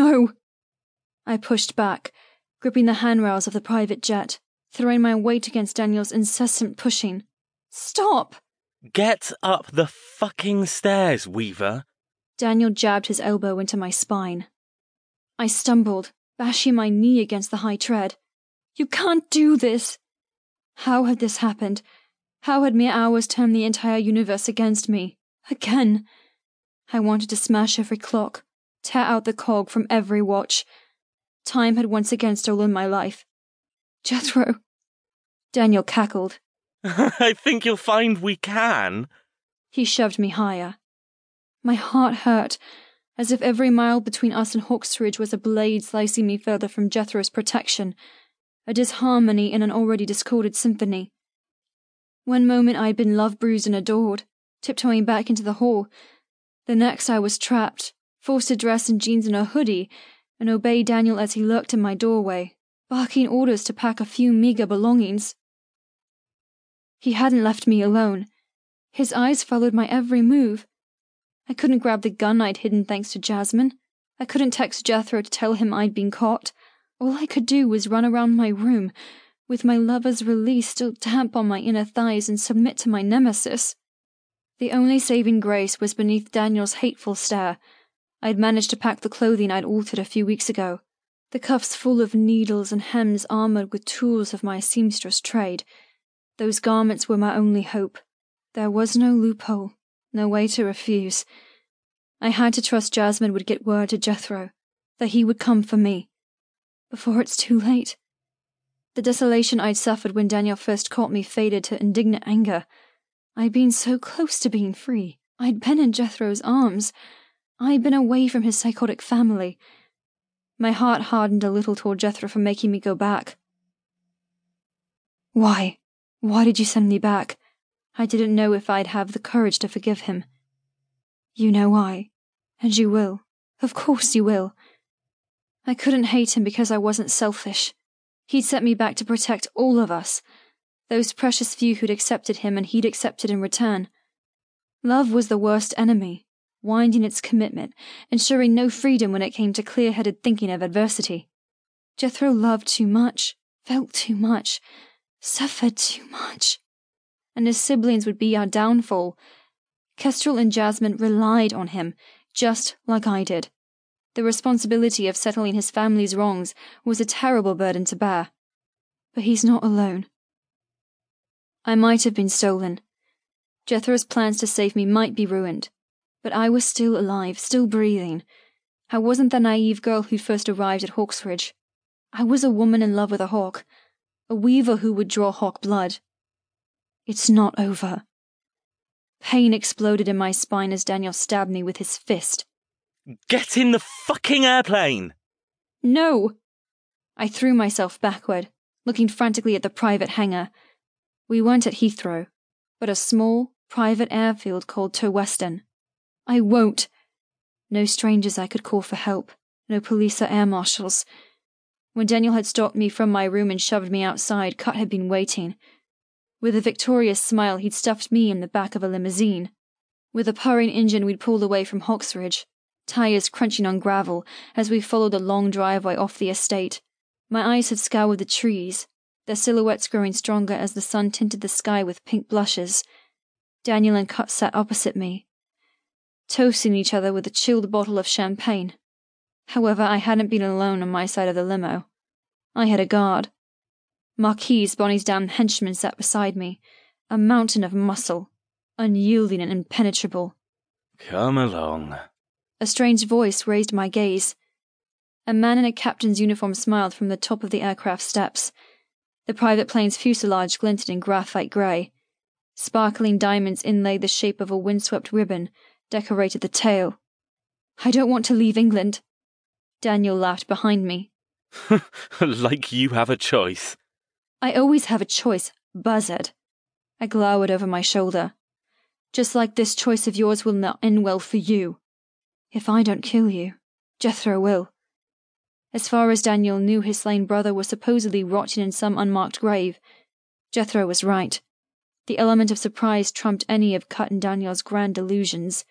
No! I pushed back, gripping the handrails of the private jet, throwing my weight against Daniel's incessant pushing. Stop! Get up the fucking stairs, Weaver. Daniel jabbed his elbow into my spine. I stumbled, bashing my knee against the high tread. You can't do this! How had this happened? How had mere hours turned the entire universe against me? Again! I wanted to smash every clock, tear out the cog from every watch. Time had once again stolen my life. Jethro! Daniel cackled. I think you'll find we can. He shoved me higher. My heart hurt, as if every mile between us and Hawksridge was a blade slicing me further from Jethro's protection, a disharmony in an already discorded symphony. One moment I had been love bruised and adored, tiptoeing back into the hall. The next I was trapped, forced to dress in jeans and a hoodie, and obey Daniel as he lurked in my doorway, barking orders to pack a few meager belongings. He hadn't left me alone. His eyes followed my every move. I couldn't grab the gun I'd hidden thanks to Jasmine. I couldn't text Jethro to tell him I'd been caught. All I could do was run around my room, with my lover's release still damp on my inner thighs, and submit to my nemesis. The only saving grace was beneath Daniel's hateful stare. I'd managed to pack the clothing I'd altered a few weeks ago, the cuffs full of needles and hems armored with tools of my seamstress trade. Those garments were my only hope. There was no loophole, no way to refuse. I had to trust Jasmine would get word to Jethro, that he would come for me. Before it's too late. The desolation I'd suffered when Daniel first caught me faded to indignant anger. I'd been so close to being free. I'd been in Jethro's arms. I'd been away from his psychotic family. My heart hardened a little toward Jethro for making me go back. Why? Why did you send me back? I didn't know if I'd have the courage to forgive him. You know why, and you will. Of course you will. I couldn't hate him because I wasn't selfish. He'd sent me back to protect all of us, those precious few who'd accepted him and he'd accepted in return. Love was the worst enemy, winding its commitment, ensuring no freedom when it came to clear headed thinking of adversity. Jethro loved too much, felt too much, suffered too much, and his siblings would be our downfall. Kestrel and Jasmine relied on him, just like I did. The responsibility of settling his family's wrongs was a terrible burden to bear. But he's not alone. I might have been stolen. Jethro's plans to save me might be ruined, but I was still alive, still breathing. I wasn't the naive girl who first arrived at Hawksridge. I was a woman in love with a hawk, a weaver who would draw hawk blood. It's not over. Pain exploded in my spine as Daniel stabbed me with his fist. Get in the fucking airplane! No! I threw myself backward, looking frantically at the private hangar. We weren't at Heathrow, but a small, private airfield called Toweston. I won't! No strangers I could call for help, no police or air marshals. When Daniel had stalked me from my room and shoved me outside, Cut had been waiting. With a victorious smile, he'd stuffed me in the back of a limousine. With a purring engine, we'd pulled away from Hawksridge, tires crunching on gravel as we followed the long driveway off the estate. My eyes had scoured the trees, their silhouettes growing stronger as the sun tinted the sky with pink blushes. Daniel and Cut sat opposite me, toasting each other with a chilled bottle of champagne. However, I hadn't been alone on my side of the limo. I had a guard. Marquise, Bonnie's damn henchman, sat beside me, a mountain of muscle, unyielding and impenetrable. Come along. A strange voice raised my gaze. A man in a captain's uniform smiled from the top of the aircraft steps. The private plane's fuselage glinted in graphite grey. Sparkling diamonds inlaid the shape of a windswept ribbon, decorated the tail. I don't want to leave England. Daniel laughed behind me. like you have a choice. I always have a choice, buzzard. I glowered over my shoulder. Just like this choice of yours will not end well for you. If I don't kill you, Jethro will. As far as Daniel knew, his slain brother was supposedly rotting in some unmarked grave. Jethro was right. The element of surprise trumped any of Cut and Daniel's grand delusions.